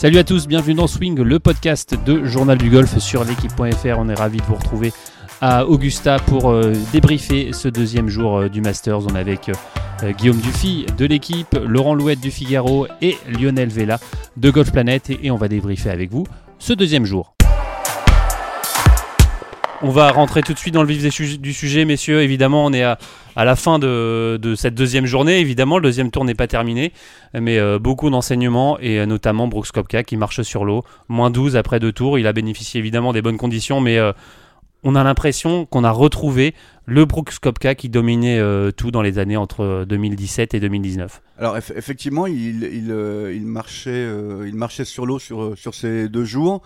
Salut à tous, bienvenue dans Swing, le podcast de Journal du Golf sur l'équipe.fr. On est ravi de vous retrouver à Augusta pour euh, débriefer ce deuxième jour euh, du Masters. On est avec euh, Guillaume Dufy de l'équipe, Laurent Louette du Figaro et Lionel Vella de Golf Planet. Et, et on va débriefer avec vous ce deuxième jour. On va rentrer tout de suite dans le vif du sujet, messieurs. Évidemment, on est à, la fin de, cette deuxième journée. Évidemment, le deuxième tour n'est pas terminé, mais euh, beaucoup d'enseignements et euh, notamment Brooks Koepka qui marche sur l'eau. Moins 12 après deux tours. Il a bénéficié évidemment des bonnes conditions, mais euh, on a l'impression qu'on a retrouvé le Brooks Koepka qui dominait euh, tout dans les années entre 2017 et 2019. Alors eff- effectivement, il, euh, marchait, euh, il marchait sur l'eau sur, euh, sur ces deux jours.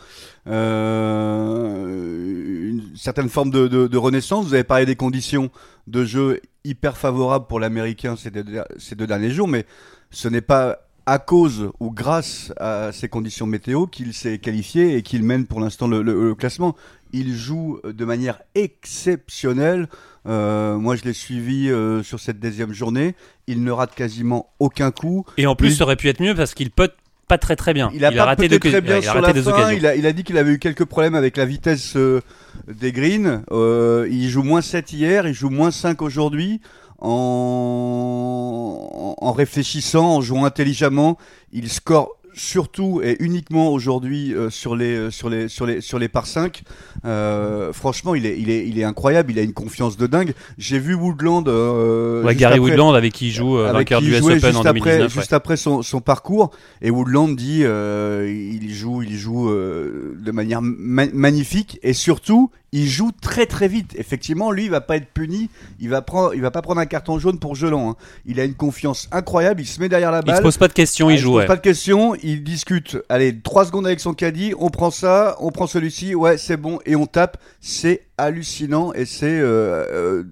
Euh, une certaine forme de, de, renaissance. Vous avez parlé des conditions de jeu hyper favorables pour l'Américain ces ces deux derniers jours, mais ce n'est pas à cause ou grâce à ces conditions météo qu'il s'est qualifié et qu'il mène pour l'instant le, le- le classement. Il joue de manière exceptionnelle. Euh, moi, je l'ai suivi euh, sur cette deuxième journée. Il ne rate quasiment aucun coup. Et en plus, Oui. ça aurait pu être mieux parce qu'il peut pas très très bien. Il a pas raté, de- très bien il a sur raté la des fin. occasions. Il a, il a dit qu'il avait eu quelques problèmes avec la vitesse euh, des greens. Euh, il joue moins 7 hier, il joue moins 5 aujourd'hui. En, en réfléchissant, en jouant intelligemment, il score surtout et uniquement aujourd'hui euh, sur les euh, sur les sur les sur les par 5 euh, franchement il est il est il est incroyable il a une confiance de dingue j'ai vu Woodland euh, Ouais, Gary après- Woodland avec qui il joue, euh, avec vainqueur du US Open juste en après, 2019. ouais. juste après son, son parcours. Et Woodland dit, euh, il joue, il joue euh, de manière ma- magnifique et surtout, il joue très très vite. Effectivement, lui, il va pas être puni. Il va prendre, il va pas prendre un carton jaune pour gelant. hein. Il a une confiance incroyable. Il se met derrière la Il balle. se pose pas de questions, Ah, il se joue. pose ouais. pas de questions, il discute. Allez, trois secondes avec son caddie, on prend ça, on prend celui-ci, ouais, c'est bon, et on tape. C'est hallucinant et c'est euh, euh,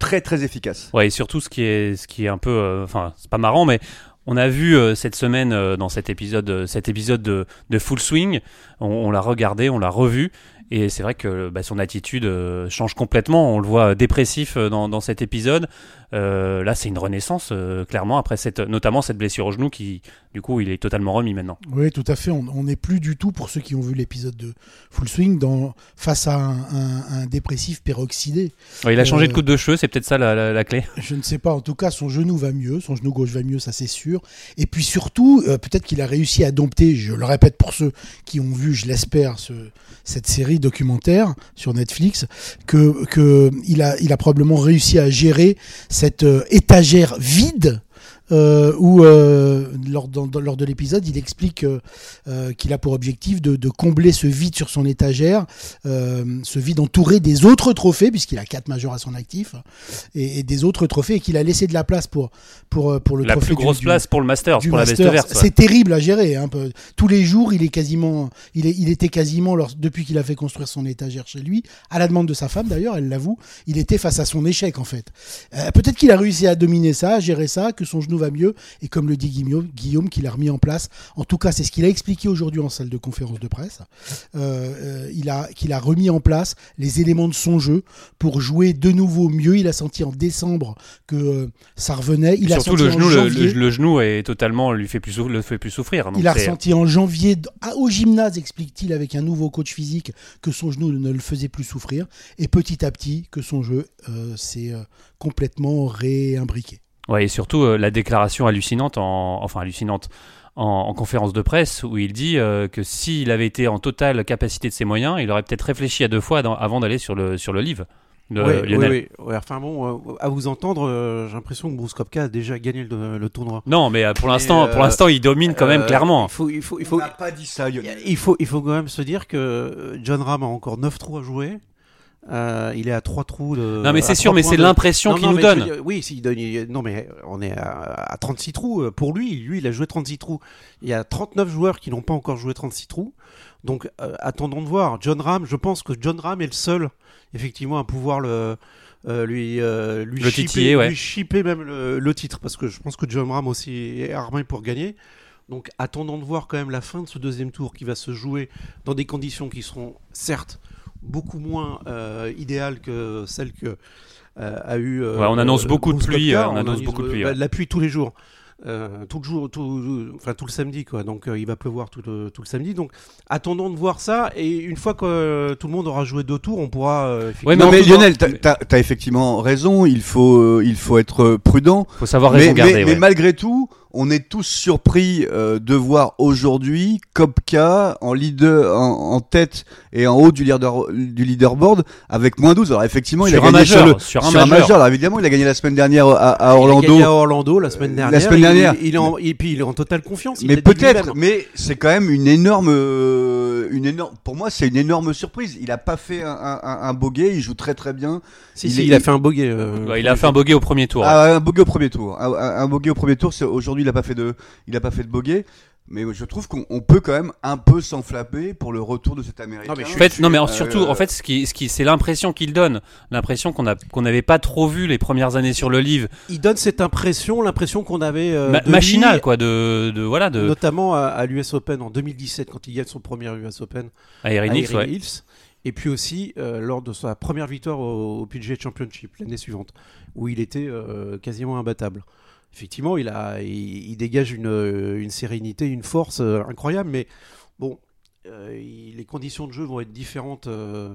très très efficace. Ouais, et surtout ce qui est, ce qui est un peu, euh, enfin, c'est pas marrant, mais on a vu euh, cette semaine euh, dans cet épisode, euh, cet épisode de, de Full Swing, on, on l'a regardé, on l'a revu, et c'est vrai que bah, son attitude euh, change complètement. On le voit euh, dépressif euh, dans, dans cet épisode. Euh, là, c'est une renaissance, euh, clairement, après cette, notamment cette blessure au genou qui, du coup, il est totalement remis maintenant. Oui, tout à fait. On n'est plus du tout, pour ceux qui ont vu l'épisode de Full Swing, dans, face à un, un- un dépressif peroxydé. Ouais, il a changé de coupe de cheveux, c'est peut-être ça la, la- la clé. Je ne sais pas, en tout cas, son genou va mieux, son genou gauche va mieux, ça c'est sûr. Et puis surtout, peut-être qu'il a réussi à dompter, je le répète pour ceux qui ont vu, je l'espère, ce, cette série documentaire sur Netflix, que, que il, a, il a probablement réussi à gérer cette euh, étagère vide. Euh, où euh, lors, dans- lors de l'épisode, il explique euh, qu'il a pour objectif de, de combler ce vide sur son étagère, ce vide entouré des autres trophées, puisqu'il a quatre majors à son actif, et, et des autres trophées, et qu'il a laissé de la place pour, pour, pour le La trophée plus du- grosse du- place pour le Masters, pour la veste verte. C'est terrible à gérer. hein, Tous les jours, il est quasiment, il, est, il était quasiment, lors- depuis qu'il a fait construire son étagère chez lui, à la demande de sa femme d'ailleurs, elle l'avoue, il était face à son échec en fait. Peut-être qu'il a réussi à dominer ça, à gérer ça, que son genou va mieux, et comme le dit Guillaume, Guillaume qu'il a remis en place. En tout cas, c'est ce qu'il a expliqué aujourd'hui en salle de conférence de presse. Euh, euh, il a qu'il a remis en place les éléments de son jeu pour jouer de nouveau mieux. Il a senti en décembre que euh, ça revenait. Il a Surtout senti le en genou, le, janvier- le- le genou est totalement lui fait plus le fait plus souffrir. donc il a ressenti en janvier à- au gymnase, explique-t-il, avec un nouveau coach physique, que son genou ne le faisait plus souffrir. Et petit à petit, que son jeu euh, s'est complètement réimbriqué. Ouais, et surtout euh, la déclaration hallucinante, en, enfin hallucinante, en, en conférence de presse, où il dit euh, que s'il avait été en totale capacité de ses moyens, il aurait peut-être réfléchi à deux fois dans- avant d'aller sur le, sur le livre. de oui, oui, ouais, Enfin bon, euh, à vous entendre, euh, j'ai l'impression que Bruce Kopka a déjà gagné le, le tournoi. Non, mais euh, pour l'instant, euh, pour l'instant, il domine quand même Euh, clairement. Il faut, il faut, il Il faut, n'a pas dit ça, il faut, il faut quand même se dire que John Ram a encore 9 trous à jouer. Euh, il est à 3 trous de. Non, mais c'est sûr, trois mais c'est de- l'impression qu'il nous donne. dire, oui, s'il donne, il- non, mais on est à, à 36 trous. euh, Pour lui, lui, il a joué 36 trous. Il y a 39 joueurs qui n'ont pas encore joué 36 trous. Donc, euh, attendons de voir. John Ram, je pense que John Ram est le seul, effectivement, à pouvoir le. euh, lui, lui Le titiller, ouais. lui chipper même le, le titre parce que je pense que John Ram aussi est armé pour gagner. Donc attendons de voir quand même la fin de ce deuxième tour qui va se jouer dans des conditions qui seront certes beaucoup moins euh, idéales que celles que euh, a eu. euh, Ouais, on annonce euh, beaucoup de pluie, euh, on annonce beaucoup de pluie, bah, la pluie tous les jours. euh, tout le jour, tout, enfin tout le samedi quoi. Donc euh, il va pleuvoir tout le, tout le samedi. Donc attendons de voir ça et une fois que euh, tout le monde aura joué deux tours, on pourra. euh, Ouais, non mais Lionel, t'as- as effectivement raison. Il faut, il faut être prudent. Faut savoir mais, raison mais- garder. mais ouais. malgré tout, on est tous surpris euh, de voir aujourd'hui Kopka en leader, en, en tête et en haut du, leader, du leaderboard avec moins 12. Alors effectivement, il Sur a gagné majeur, sur, le, sur un majeur. Alors évidemment, il a gagné la semaine dernière à, à Il a Orlando. gagné à Orlando la semaine Euh, dernière. la semaine Il- dernière. Il, est en, et puis il est en totale confiance. Mais peut-être, mais c'est quand même une énorme, euh, une énorme. Pour moi, c'est une énorme surprise. Il a pas fait un, un, un- un bogey, il joue très très bien. Si, il si, est- il a fait un bogey. euh, Ouais, il a fait un bogey au premier tour. Ah, un bogey au premier tour. Un, un- un bogey au premier tour. c'est- Aujourd'hui, il a pas fait de, il a pas fait de bogey. Mais je trouve qu'on on peut quand même un peu s'enflapper pour le retour de cet Américain. Non, mais En suis- fait, non, mais en- Euh, surtout, en fait, ce qui, ce qui, c'est l'impression qu'il donne, l'impression qu'on a, qu'on n'avait pas trop vu les premières années sur le livre, Il donne cette impression, l'impression qu'on avait euh, Ma- de lui, machinal, quoi, de, de voilà, de notamment à, à l'US Open en 2017 quand il gagne son premier US Open à Erin Erin ouais. Hills. Et puis aussi euh, lors de sa première victoire au, au PGA Championship l'année suivante, où il était euh, quasiment imbattable. Effectivement, il, a, il, il dégage une, une sérénité, une force euh, incroyable, mais bon, euh, il- les conditions de jeu vont être différentes euh,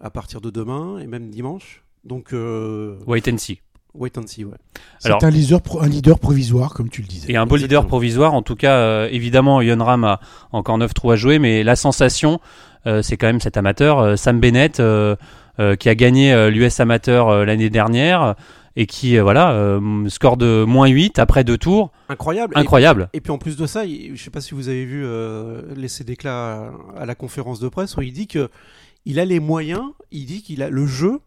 à partir de demain et même dimanche. Donc, euh, Wait and see. wait and see, ouais. C'est un leader, pro- un leader provisoire, comme tu le disais. Et un beau leader provisoire. En tout cas, euh, évidemment, Yon Ram a encore 9 trous à jouer, mais la sensation, euh, c'est quand même cet amateur, euh, Sam Bennett, euh, euh, qui a gagné l'US amateur euh, l'année dernière et qui, euh, voilà, euh, score de moins 8 après deux tours. Incroyable. Et- Incroyable. Et puis en plus de ça, je sais pas si vous avez vu euh, laisser d'éclat à, à la conférence de presse où il dit que il a les moyens, il dit qu'il a le jeu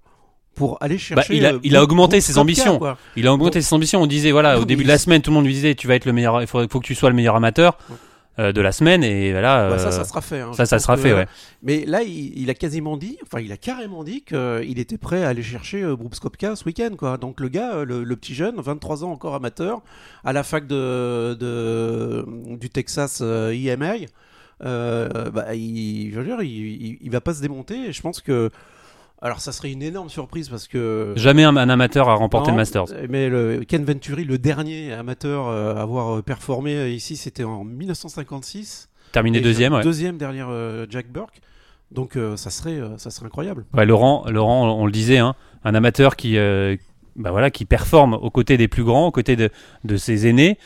pour aller chercher. Bah, il a- il a augmenté ses ambitions. Il a augmenté ses ambitions. On disait, voilà, au début de la semaine, tout le monde lui disait, tu vas être le meilleur, il faut, faut que tu sois le meilleur amateur de la semaine. Et voilà. Bah, ça, euh, ça sera fait. hein. ça, ça sera que, fait, euh, ouais. Mais là, il, il a quasiment dit, enfin, il a carrément dit qu'il était prêt à aller chercher euh, Brooks Koepka ce week-end, quoi. Donc le gars, euh, le, le petit jeune, 23 ans encore amateur, à la fac de, de- du Texas euh, EMA, euh, bah, il, je veux dire, il, il, il va pas se démonter. Et je pense que, alors, ça serait une énorme surprise parce que. Jamais un, un amateur a remporté Non, le Masters. Mais le Ken Venturi, le dernier amateur euh, à avoir euh, performé euh, ici, c'était en 1956. Terminé deuxième, ouais. Deuxième derrière euh, Jack Burke. Donc euh, ça serait euh, ça serait incroyable. Ouais, Laurent, Laurent, on le disait, hein, un amateur qui, euh, bah voilà, qui performe aux côtés des plus grands, aux côtés de, de ses aînés.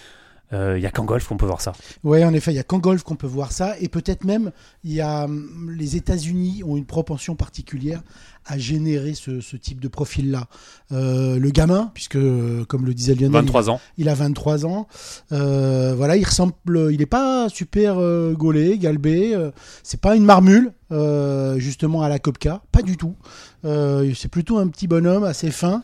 Il y a qu'en golf qu'on peut voir ça. Ouais, en effet, il y a qu'en golf qu'on peut voir ça, et peut-être même il y a hum, les États-Unis ont une propension particulière à générer ce, ce type de profil-là. Euh, le gamin, puisque euh, comme le disait Lionel, 23 ans. il a 23 ans. Euh, voilà, il ressemble, il n'est pas super euh, gaulé, galbé. euh, c'est pas une marmule, euh, justement à la Kopka, pas du tout. Euh, c'est plutôt un petit bonhomme assez fin.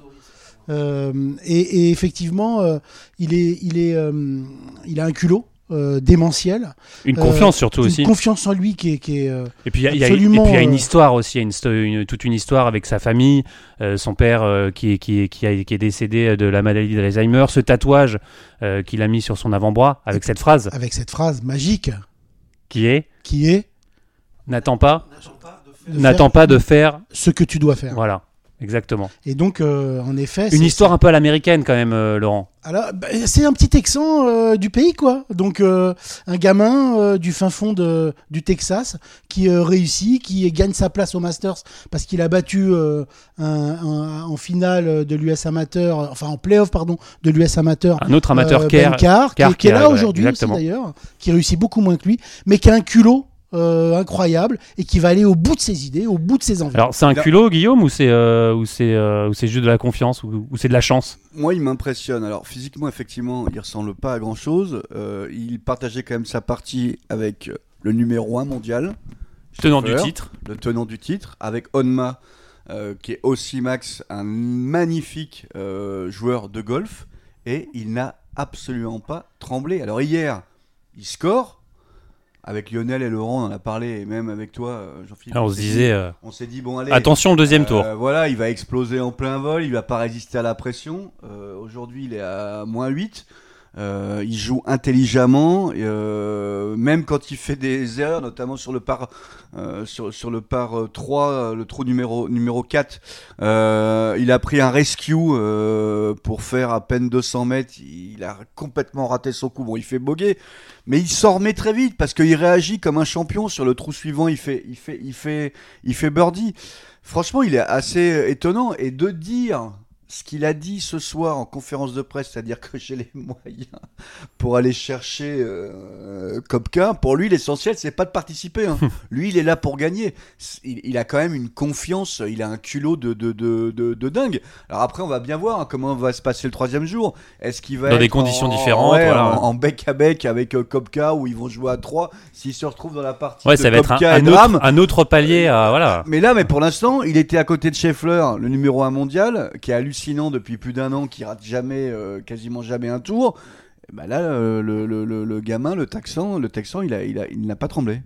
Euh, et, et effectivement, euh, il est, il est, euh, il a un culot. euh, démentiel, Une Euh, confiance surtout une aussi. confiance en lui qui est, qui est, euh, Et puis il y a, il y a- et absolument, puis il y a une histoire aussi, il y a une, une- toute une histoire avec sa famille, euh, son père euh, qui, est- qui, est- qui, a- qui est décédé de la maladie d'Alzheimer, ce tatouage euh, qu'il a mis sur son avant-bras avec cette phrase. Avec cette phrase magique. Qui est? Qui est? N'attends pas, de n'attends faire pas de faire, ce que tu dois faire. voilà, exactement. Et donc, euh, en effet, Une histoire un peu à l'américaine quand même, euh, Laurent. Alors, bah, c'est un petit Texan euh, du pays, quoi. Donc, un gamin du fin fond de, du Texas qui réussit, qui gagne sa place au Masters parce qu'il a battu un, un- en finale de l'US amateur, enfin en playoff, pardon, de l'US amateur. Un autre amateur Kerr, Ben Carr, qui, est- qui est qui là aujourd'hui aussi d'ailleurs, qui réussit beaucoup moins que lui, mais qui a un culot euh, incroyable et qui va aller au bout de ses idées, au bout de ses envies. Alors c'est un culot, Guillaume, ou c'est euh, ou c'est euh, ou c'est juste de la confiance ou, ou c'est de la chance? Moi, il m'impressionne. Alors, physiquement, effectivement, il ressemble pas à grand chose. il partageait quand même sa partie avec le numéro 1 mondial, Tenant du titre. le tenant du titre, avec Onma, euh, qui est aussi Max, un magnifique euh, joueur de golf, et il n'a absolument pas tremblé. Alors, hier, il score. Avec Lionel et Laurent, on en a parlé, et même avec toi, euh, Jean-Philippe. Alors, on se s'est dit- disait euh, on s'est dit, bon, allez. attention au deuxième Euh, tour. Voilà, il va exploser en plein vol, il va pas résister à la pression. Euh, Aujourd'hui, il est à moins 8. Euh, il joue intelligemment, euh, même quand il fait des erreurs, notamment sur le par, euh, sur, sur le par euh, 3, euh, le trou numéro, numéro 4. euh, il a pris un rescue euh, pour faire à peine 200 mètres. Il a complètement raté son coup. Bon, il fait boguer, mais il s'en remet très vite parce qu'il réagit comme un champion. Sur le trou suivant, il fait, il fait, il fait, il fait birdie. Franchement, il est assez étonnant. Et de dire ce qu'il a dit ce soir en conférence de presse, c'est-à-dire que j'ai les moyens pour aller chercher euh, Kopka, pour lui l'essentiel c'est pas de participer. hein. lui il est là pour gagner. Il, il a quand même une confiance, il a un culot de, de, de, de, de dingue. Alors après on va bien voir hein, comment va se passer le troisième jour. Est-ce qu'il va Dans être des conditions en- différentes, ouais, voilà. en, en bec à bec avec euh, Kopka où ils vont jouer à 3 S'ils se retrouvent dans la partie Ouais, de ça va être un, autre, un autre palier à. Voilà. mais là, mais pour l'instant, il était à côté de Scheffler, le numéro 1 mondial, qui est hallucinant depuis plus d'un an, qui rate jamais, euh, quasiment jamais un tour. Bah là, euh, le, le, le, le gamin, le Texan, le Texan, il a, il a, il n'a pas tremblé.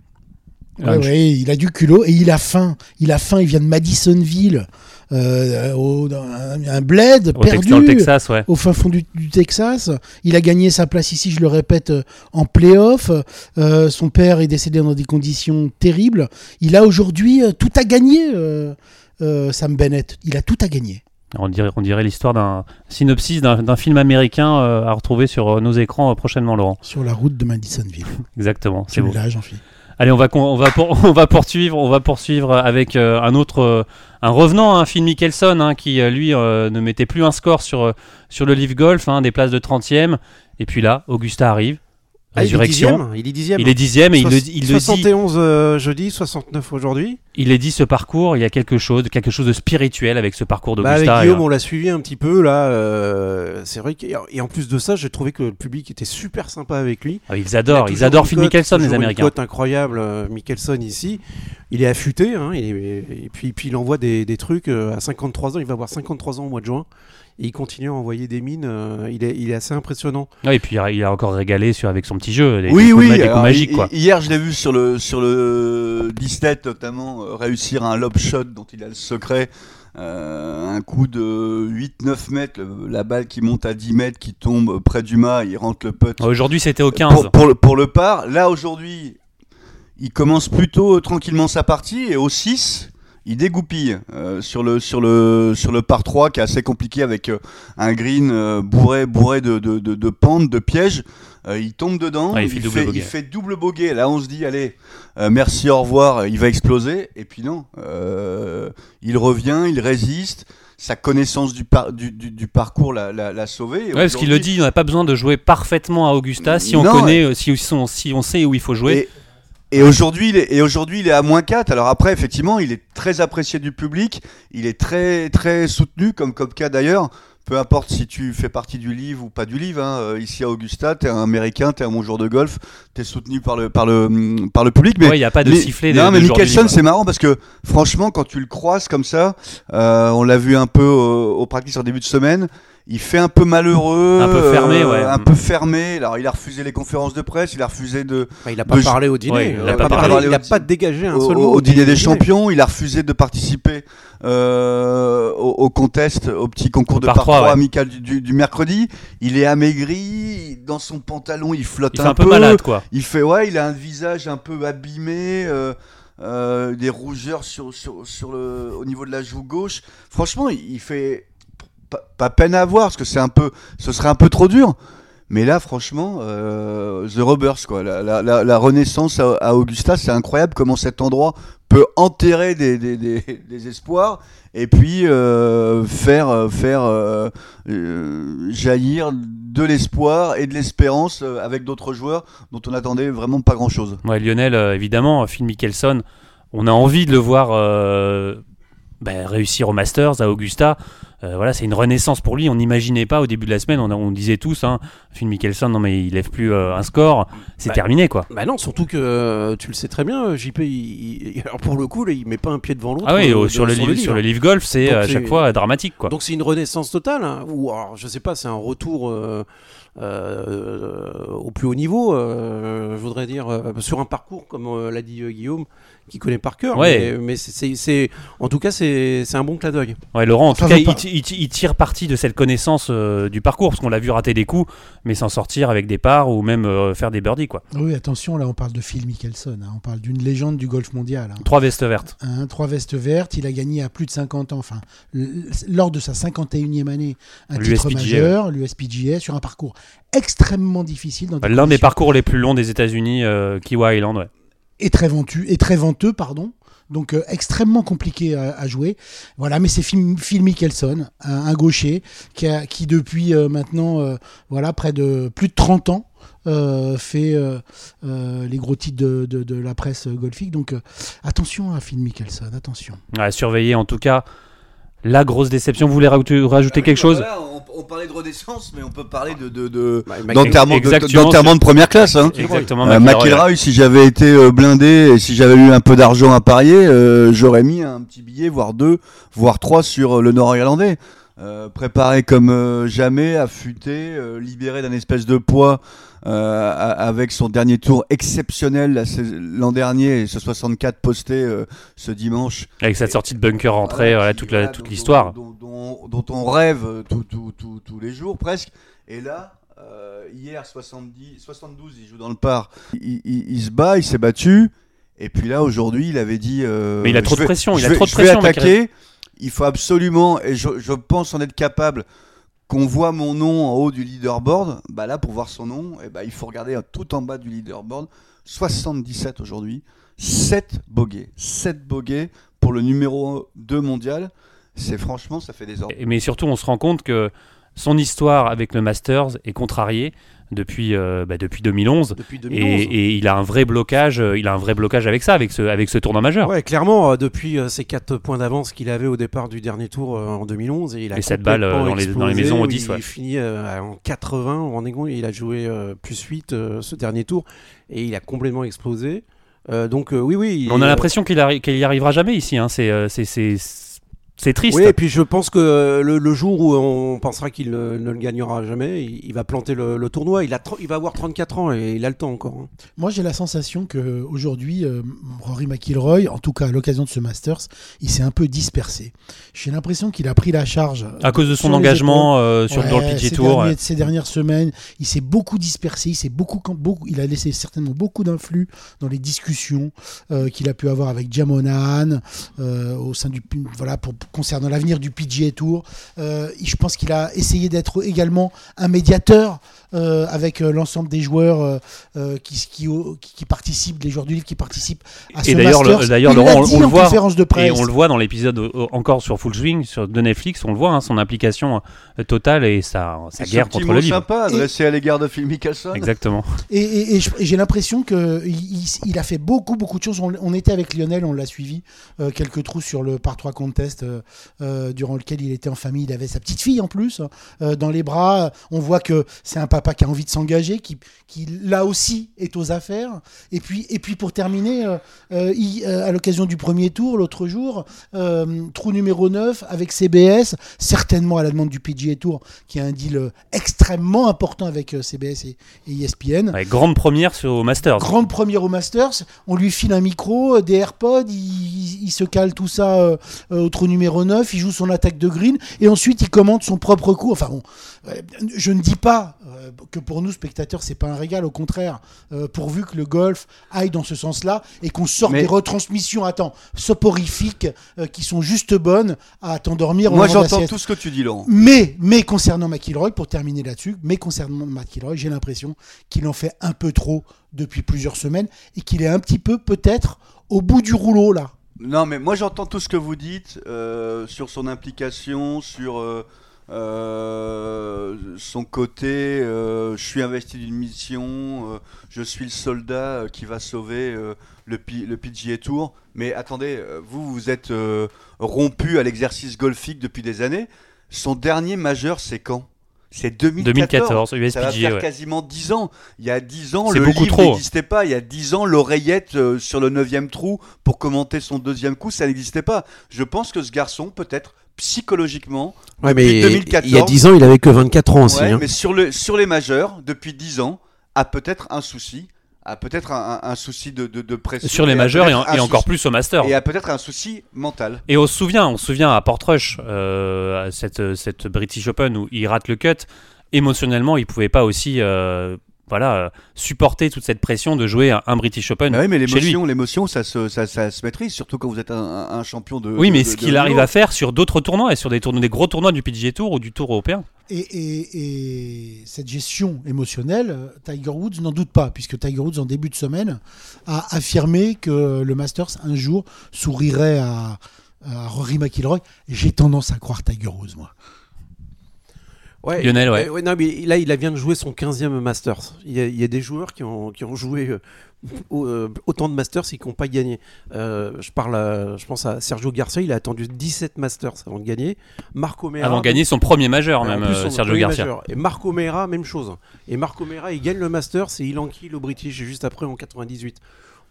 Ouais, ouais, il a du culot et il a faim. Il a faim. Il vient de Madisonville, euh, au- dans un, un bled Au perdu dans le Texas, ouais. au fin fond du, du Texas. Il a gagné sa place ici, je le répète, en playoff. Euh, son père est décédé dans des conditions terribles. Il a aujourd'hui euh, tout à gagner, euh, euh, Sam Bennett. Il a tout à gagner. On dirait, on dirait l'histoire d'un synopsis d'un film américain euh, à retrouver sur euh, nos écrans euh, prochainement, Laurent. Sur la route de Madisonville. Exactement, c'est beau. Jean-Philippe. Allez, on va, con- on va, pour- on va poursuivre, on va poursuivre avec euh, un autre, euh, un revenant, hein, Phil Mickelson, hein, qui lui euh, ne mettait plus un score sur, sur le Live Golf, hein, des places de 30e. Et puis là, Augusta arrive, Ah, il est résurrection. dixième. Il est dixième. il est dixième et il le, il le dit, 71 euh, jeudi, 69 aujourd'hui. il est dit ce parcours, il y a quelque chose, quelque chose de spirituel avec ce parcours Bah, avec. Guillaume, Et, on l'a suivi un petit peu là. euh, c'est vrai que et en plus de ça, j'ai trouvé que le public était super sympa avec lui. ah, ils Il adorent, ils adorent Phil Mickelson, les toujours une Américains. cote incroyable, euh, Mickelson ici. Il est affûté, hein, et, et puis, puis il envoie des, des trucs euh, à 53 ans. Il va avoir 53 ans au mois de juin. Et il continue à envoyer des mines. euh, il, est, il est assez impressionnant. Et puis il a encore régalé sur, avec son petit jeu, des, oui, des coups, oui. des coups alors, magiques. Quoi. Hier, je l'ai vu sur le, sur le 17, notamment, euh, réussir un lob shot dont il a le secret. Euh, un coup de 8-9 mètres, la balle qui monte à 10 mètres, qui tombe près du mât, il rentre le putt. Aujourd'hui, c'était au 15. Pour, pour le, pour le par, là aujourd'hui, il commence plutôt tranquillement sa partie et au 6, il dégoupille euh, sur, le, sur, le, sur le par 3 qui est assez compliqué avec euh, un green euh, bourré, bourré de, de, de, de pentes, de pièges. Il tombe dedans, Ouais, il fait il fait double bogey. Là, on se dit, allez, merci, au revoir, il va exploser. Et puis non, il revient, il résiste. Sa connaissance du, par- du, du, du parcours l'a, l'a, l'a sauvé. Ouais, parce qu'il le dit, on n'a pas besoin de jouer parfaitement à Augusta si on connaît, si, si on, si on sait où il faut jouer. Et, et aujourd'hui, il est, et aujourd'hui, il est à moins 4. Alors après, effectivement, il est très apprécié du public. Il est très, très soutenu, comme Kopka d'ailleurs. Peu importe si tu fais partie du livre ou pas du livre. hein. Euh, Ici à Augusta, t'es un Américain, t'es un bon joueur de golf, t'es soutenu par le, par le, hum, par le public. Mais Ouais, il n'y a pas de mais- sifflet. non, mais Mickelson, c'est marrant parce que franchement, quand tu le croises comme ça, euh, on l'a vu un peu au, au practice en début de semaine. Il fait un peu malheureux, Un peu fermé, ouais. un peu fermé. Alors, il a refusé les conférences de presse, il a refusé de, Enfin, il n'a pas De- parlé au dîner. Ouais, il n'a a pas, pas au pas dégagé un au, seul au- mot. au dîner des champions. Il a refusé de participer euh, au, au contest, au petit concours de par par trois, 3 ouais. amical du, du- du mercredi. Il est amaigri, dans son pantalon, il flotte Il fait un peu malade, quoi. Il fait ouais, il a un visage un peu abîmé. euh, euh, des rougeurs sur, sur, sur le, au niveau de la joue gauche. Franchement, il, il fait pas, peine à voir parce que c'est un peu, ce serait un peu trop dur. Mais là, franchement, euh, The Rebirth, quoi. La, renaissance à, Augusta, c'est incroyable comment cet endroit peut enterrer des, des, espoirs et puis euh, faire, faire euh, jaillir de l'espoir et de l'espérance avec d'autres joueurs dont on attendait vraiment pas grand-chose. Lionel, évidemment, Phil Mickelson, on a envie de le voir ben, réussir au Masters, à Augusta. Euh, voilà, c'est une renaissance pour lui. On n'imaginait pas au début de la semaine, on, disait tous, hein, Phil Mickelson, non mais il lève plus euh, un score, c'est Bah, terminé quoi. Bah non, surtout que euh, tu le sais très bien, JP, il, il- alors pour le coup, là, il met pas un pied devant l'autre. Ah oui, de- sur, le livre, sur le livre golf, c'est à chaque fois dramatique quoi. Donc c'est une renaissance totale, hein, ou alors je sais pas, c'est un retour euh, au plus haut niveau, euh, je voudrais dire, euh, sur un parcours comme euh, l'a dit euh, Guillaume, qu'il connaît par cœur. Ouais. Mais, c'est- en tout cas, c'est, c'est un bon clin d'œil. Ouais, Laurent, en tout cas, il, tire parti de cette connaissance euh, du parcours, parce qu'on l'a vu rater des coups, mais s'en sortir avec des parts ou même euh, faire des birdies, quoi. Oui, attention, là on parle de Phil Mickelson, hein, on parle d'une légende du golf mondial. hein. Trois vestes vertes. Hein, trois vestes vertes, il a gagné à plus de 50 ans, enfin, lors de sa 51e année, un titre majeur, l'USPGA, sur un parcours extrêmement difficile. L'un des parcours les plus longs des États-Unis, euh, Kiwa Island, ouais. et très ventu et très venteux pardon donc euh, extrêmement compliqué à, à jouer voilà mais c'est Phil, Phil Mickelson un, un gaucher qui, a- qui depuis euh, maintenant euh, voilà près de plus de 30 ans fait les gros titres de, de- de la presse golfique donc attention à Phil Mickelson attention Ouais, surveiller en tout cas la grosse déception. Vous voulez rajouter, rajouter Ah quelque bah chose voilà, on, on parlait de renaissance, mais on peut parler de, de, de- Bah, d'enterrement de, première classe. Hein. Exactement, Euh, si j'avais été euh, blindé et si j'avais eu un peu d'argent à parier, euh, j'aurais mis un petit billet, voire deux, voire trois sur euh, le Nord-Irlandais. Euh, préparé comme euh, jamais, affûté, euh, libéré d'un espèce de poids euh, avec son dernier tour exceptionnel l'an dernier ce 64 posté euh, ce dimanche. Avec cette sortie de bunker rentrée, Voilà, toute, l'histoire. Dont, dont- dont on rêve euh, tout- tout- tout- tous les jours presque. Et là, euh, hier 70, 72, il joue dans le par. Il, il- il se bat, il s'est battu. Et puis là, aujourd'hui, il avait dit. euh, Mais il a trop de vais- pression, il a vais- trop de pression, attaquer. Il faut absolument, et je, je pense en être capable, qu'on voit mon nom en haut du leaderboard. Bah là, pour voir son nom, et bah, il faut regarder tout en bas du leaderboard. 77 aujourd'hui. 7 bogeys. 7 bogeys pour le numéro 2 mondial. C'est franchement, ça fait des ordres. Mais surtout, on se rend compte que son histoire avec le Masters est contrariée depuis, euh, bah, depuis 2011. Depuis Et, 2011. et il a un vrai blocage, euh, il a un vrai blocage avec ça, avec ce, avec ce tournoi majeur. Ouais, clairement, euh, depuis euh, ces 4 points d'avance qu'il avait au départ du dernier tour en 2011, et il a Et cette balle, dans les- dans les maisons au où 10, Il ouais. finit en 80, vous vous rendez compte, il a joué plus 8 euh, ce dernier tour, et il a complètement explosé. Euh, donc euh, oui, oui. On a l'impression qu'il arri- qu'il y arrivera jamais ici. hein. C'est, euh, c'est, triste. Oui, et puis je pense que euh, le, le jour où on pensera qu'il euh, ne le gagnera jamais, il, il va planter le, le tournoi. Il, a il va avoir 34 ans et il a le temps encore. hein. Moi, j'ai la sensation que aujourd'hui, euh, Rory McIlroy, en tout cas à l'occasion de ce Masters, il s'est un peu dispersé. J'ai l'impression qu'il a pris la charge. À cause de son engagement euh, sur, dans le Ouais, PG Tour. derniers- ces dernières semaines, il s'est beaucoup dispersé, il, s'est beaucoup, beaucoup, il a laissé certainement beaucoup d'influx dans les discussions euh, qu'il a pu avoir avec Jamonan euh, au sein du voilà pour, concernant l'avenir du PGA Tour. Euh, je pense qu'il a essayé d'être également un médiateur euh, avec euh, l'ensemble des joueurs qui, qui, qui, qui participent, les joueurs du livre qui participent à ce Et d'ailleurs, Laurent, on- le en voit, conférence de Et presse. on le voit dans l'épisode encore sur Full Swing sur, de Netflix, on le voit, hein, son implication totale et sa, Et guerre contre le livre. sympa adressé à l'égard de Phil Mickelson. Exactement. Et, et- et et j'ai l'impression que il, il- il a fait beaucoup beaucoup de choses. On, on était avec Lionel, on l'a suivi euh, quelques trous sur le par 3 contest durant lequel il était en famille. Il avait sa petite fille en plus euh, dans les bras. On voit que c'est un papa qui a envie de s'engager, qui, qui là aussi est aux affaires. Et puis et puis pour terminer, euh, euh, il- euh, à l'occasion du premier tour l'autre jour, euh, trou numéro 9 avec CBS, certainement à la demande du PGA Tour, qui a un deal euh, extrêmement important avec euh, CBS et, et ESPN. Ouais, grande première sur au Masters. Grande première au Masters, on lui file un micro, euh, des AirPods, il, il- il se cale tout ça euh, euh, au trou numéro 9, il joue son attaque de green, et ensuite il commente son propre coup. Enfin bon, euh, je ne dis pas euh, que pour nous, spectateurs, c'est pas un régal, au contraire, euh, pourvu que le golf aille dans ce sens-là, et qu'on sorte Mais- des retransmissions, attends, soporifiques, qui sont juste bonnes à t'endormir Moi, j'entends tout ce que tu dis, Laurent. Mais, mais concernant McIlroy, pour terminer là-dessus, mais concernant McIlroy, j'ai l'impression qu'il en fait un peu trop depuis plusieurs semaines et qu'il est un petit peu peut-être au bout du rouleau là. Non, mais moi j'entends tout ce que vous dites euh, sur son implication, sur euh, euh, son côté. euh, je suis investi d'une mission, euh, je suis le soldat euh, qui va sauver le, P- le PGA Tour. Mais attendez, vous vous êtes rompu à l'exercice golfique depuis des années. Son dernier majeur, c'est quand? C'est 2014. 2014, Ça va faire ouais. quasiment 10 ans. Il y a 10 ans, le beaucoup livre n'existait pas. Il y a 10 ans, l'oreillette euh, sur le 9 trou pour commenter son deuxième coup, ça n'existait pas. Je pense que ce garçon, peut-être psychologiquement, Ouais, Depuis mais 2014. il y a 10 ans, il avait que 24 ans aussi. ouais, hein. mais sur, le, sur les majeurs, depuis 10 ans, a peut-être un souci a peut-être un, souci de, de, de pression. Sur les majeurs et, en- et encore plus au master. Et a peut-être un souci mental. Et on se souvient, on se souvient à Portrush, euh, à cette, cette British Open où il rate le cut. Émotionnellement, il pouvait pas aussi, euh, voilà, euh, supporter toute cette pression de jouer un, un British Open. Oui, mais chez lui. l'émotion, l'émotion, ça se, ça, ça se maîtrise, surtout quand vous êtes un, champion de. Oui, mais de- ce qu'il arrive à faire sur d'autres tournois et sur des tournois, des gros tournois du PGA Tour ou du Tour européen. Et, et- et cette gestion émotionnelle, Tiger Woods n'en doute pas, puisque Tiger Woods, en début de semaine, a affirmé que le Masters, un jour, sourirait à, à Rory McIlroy. J'ai tendance à croire Tiger Woods, moi. Ouais, Lionel, ouais. euh, non, mais là, il vient de jouer son 15e Masters. Il y a, il y a des joueurs qui ont, qui ont joué euh, euh, autant de Masters et qui n'ont pas gagné. Euh, je, parle à- je pense à Sergio Garcia, il a attendu 17 Masters avant de gagner. Marco Mera. Avant de gagner son premier majeur, même, plus, son Sergio Garcia. majeur. Et Marco Mera, même chose. Et Marco Mera, il gagne le Masters et il enquille le British juste après en 98.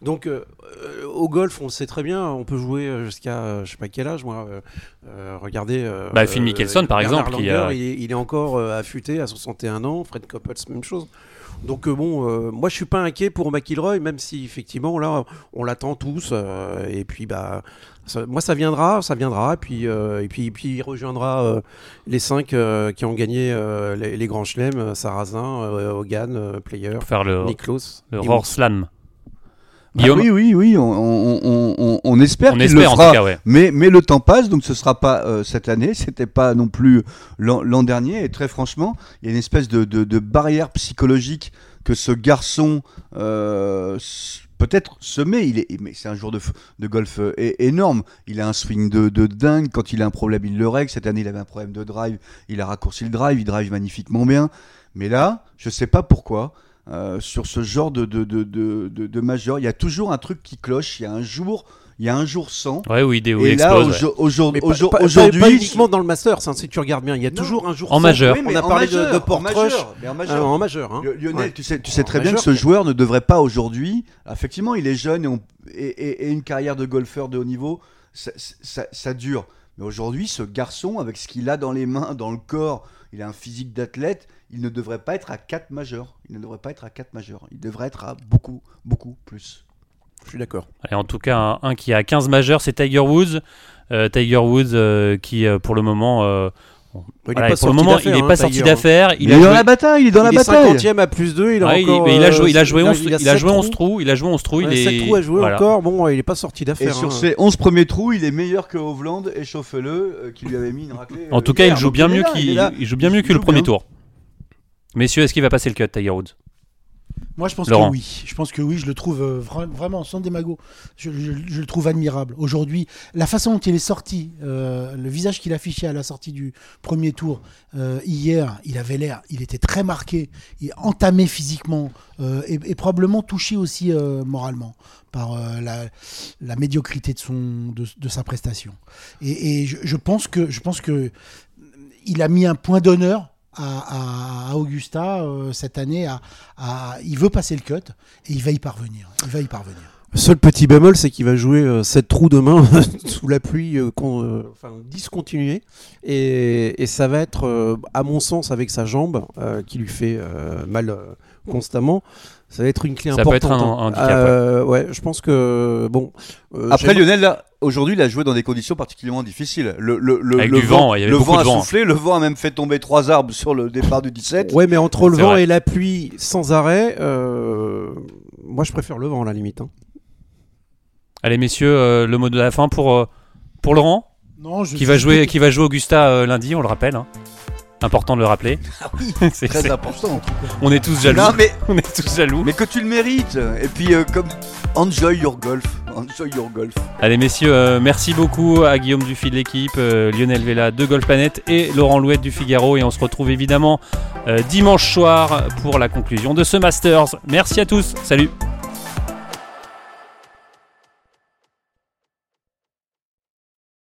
Donc euh, euh, au golf, on sait très bien, on peut jouer euh, jusqu'à je sais pas quel âge moi. euh, regardez. Bah, Phil Mickelson, par Bernard exemple, Langer, il, est, il est encore affûté à 61 ans. Fred Couples, même chose. Donc bon, euh, moi je suis pas inquiet pour McIlroy, même si effectivement là on l'attend tous. euh, et puis bah ça- moi ça viendra, ça viendra. Et puis euh, et puis, puis il rejoindra les cinq qui ont gagné les, les grands chelems, Sarrazin, Hogan, Player, Pour faire le, Niklos. le Roar Slam. Ah Guillaume, oui, oui, oui, on, on, on, on- on espère qu'il le fera. tout cas, ouais. Mais, mais le temps passe, donc ce sera pas euh, cette année, c'était pas non plus l'an dernier. Et très franchement, il y a une espèce de, de, de barrière psychologique que ce garçon euh, peut-être se met. Il est, mais c'est un jour de, golf euh, énorme. Il a un swing de, de dingue. Quand il a un problème, il le règle. Cette année, il avait un problème de drive. Il a raccourci le drive. Il drive magnifiquement bien. Mais là, je sais pas pourquoi. Euh, sur ce genre de, de, de, de, de, de majeur, il y a toujours un truc qui cloche. Il y a un jour, il y a un jour sans. Ouais, oui, il, où il Et là, explose. ouais. aujo- aujourd- Mais pas- aujourd- pas- pas- aujourd'hui, pas uniquement dans le Masters, hein, si tu regardes bien, il y a Non. toujours un jour En sans. majeur. Oui, mais On a en parlé de- de en Portrush. majeur, mais en majeur. en majeur. Hein. Lio- Lionel, Ouais. tu sais, tu sais très bien que ce joueur ne devrait pas aujourd'hui. Effectivement, il est jeune et, on- et- et- et une carrière de golfeur de haut niveau, ça, ça- ça dure. Mais aujourd'hui, ce garçon, avec ce qu'il a dans les mains, dans le corps, il a un physique d'athlète, il ne devrait pas être à 4 majeurs. Il ne devrait pas être à 4 majeurs. Il devrait être à beaucoup, beaucoup plus. Je suis d'accord. Allez, en tout cas, un, un qui a 15 majeurs, c'est Tiger Woods. Euh, Tiger Woods euh, qui, euh, pour le moment, euh, Il voilà, pour le moment, d'affaire, il n'est hein, pas sorti d'affaires. Il, Il, est dans la bataille, il est dans la il est bataille. 50e à plus 2, il a Ouais, il- encore. mais il a joué, il a joué il 11, il a il a joué 11 trous. trous. Il a joué 11 trous. Ouais, il est sept trous à jouer voilà. encore. Bon, il est pas sorti Et d'affaire. sur hein. ses 11 premiers trous, il est meilleur que Hovland et Chauffe-le, euh, qui lui avait mis une raclée. En euh, tout cas, il joue bien mieux qu'il il joue bien Il mieux que le premier tour. Messieurs, est-ce qu'il va passer le cut, Tiger Woods? Moi, je pense Laurent. que oui. Je pense que oui, je le trouve euh, vra- vraiment sans démago. Je, je- je le trouve admirable. Aujourd'hui, la façon dont il est sorti, euh, le visage qu'il affichait à la sortie du premier tour euh, hier, il avait l'air, il était très marqué, il entamé physiquement euh, et, et probablement touché aussi moralement par la, la médiocrité de son de, de sa prestation. Et, et je, je pense que je pense que il a mis un point d'honneur à, Augusta euh, cette année. Il veut passer le cut et il va y parvenir. Il va y parvenir. Seul petit bémol, c'est qu'il va jouer 7 trous demain sous la pluie, euh, euh, enfin discontinuée. Et, ça va être, euh, à mon sens, avec sa jambe euh, qui lui fait euh, mal euh, constamment, ça va être une clé Ça peut importante. être un- un handicap, Euh, ouais. je pense que bon. euh, Après, Lionel, là, aujourd'hui, il a joué dans des conditions particulièrement difficiles. Le, le, le, Avec le du vent, il y avait le beaucoup vent de a vent. soufflé, le vent a même fait tomber trois arbres sur le départ du 17. Ouais, mais entre le vent vrai. et la pluie sans arrêt, euh, moi je préfère le vent à la limite. hein. Allez, messieurs, euh, le mot de la fin pour, euh, pour Laurent, Non, je qui va jouer, qui va jouer Augusta euh, lundi, on le rappelle. hein. Important de le rappeler. C'est- Très c'est- important. on est tous jaloux. Non, mais, On est tous jaloux. mais que tu le mérites. Et puis, euh, comme enjoy your golf. Enjoy your golf. Allez messieurs, euh, merci beaucoup à Guillaume Dufy de l'équipe, euh, Lionel Vella de Golf Planet et Laurent Louette du Figaro. Et on se retrouve évidemment dimanche soir pour la conclusion de ce Masters. Merci à tous, salut